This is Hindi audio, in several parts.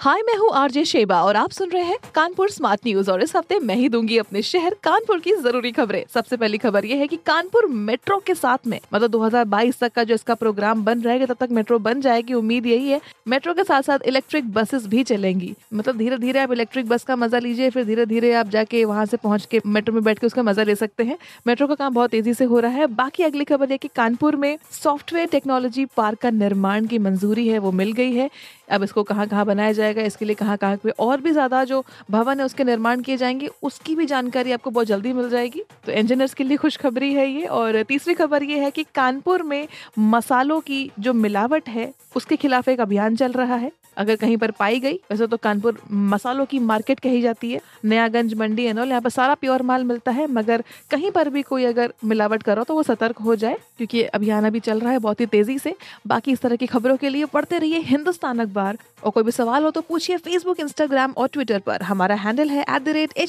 हाय, मैं हूँ आरजे शेबा और आप सुन रहे हैं कानपुर स्मार्ट न्यूज़ और इस हफ़्ते मैं ही दूँगी अपने शहर कानपुर की ज़रूरी खबरें। सबसे पहली खबर ये है कि कानपुर मेट्रो के साथ में मतलब 2022 तक का जो इसका प्रोग्राम बन रहेगा, तब तक मेट्रो बन जाएगी। उम्मीद यही है, मेट्रो के साथ साथ इलेक्ट्रिक बसेस भी चलेंगी। मतलब धीरे धीरे आप इलेक्ट्रिक बस का मज़ा लीजिए, फिर धीरे धीरे आप जाके वहाँ से पहुँच के मेट्रो में बैठ के उसका मज़ा ले सकते हैं। मेट्रो का काम बहुत तेज़ी से हो रहा है। बाकी अगली खबर है की कानपुर में सॉफ्टवेयर टेक्नोलॉजी पार्क का निर्माण की मंजूरी है, वो मिल गई है। अब इसको कहाँ कहाँ बनाया जाएगा, इसके लिए कहाँ कहाँ पे और भी ज़्यादा जो भवन है उसके निर्माण किए जाएँगे, उसकी भी जानकारी आपको बहुत जल्दी मिल जाएगी। तो इंजीनियर्स के लिए खुशखबरी है ये और तीसरी खबर ये है कि कानपुर में मसालों की जो मिलावट है, उसके खिलाफ एक अभियान चल रहा है। अगर कहीं पर पाई गई, वैसे तो कानपुर मसालों की मार्केट कही जाती है। नयागंज, मंडी एंड ऑल यहाँ पर सारा प्योर माल मिलता है, मगर कहीं पर भी कोई अगर मिलावट करो तो वो सतर्क हो जाए, क्योंकि अभियान अभी चल रहा है बहुत ही तेज़ी से। बाकी इस तरह की खबरों के लिए पढ़ते रहिए हिंदुस्तान अखबार। और कोई भी सवाल हो तो पूछिए फेसबुक इंस्टाग्राम और ट्विटर पर। हमारा हैंडल है एट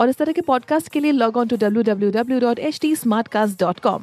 और इस तरह के पॉडकास्ट के लिए log on to W W W dot H T smart cast dot com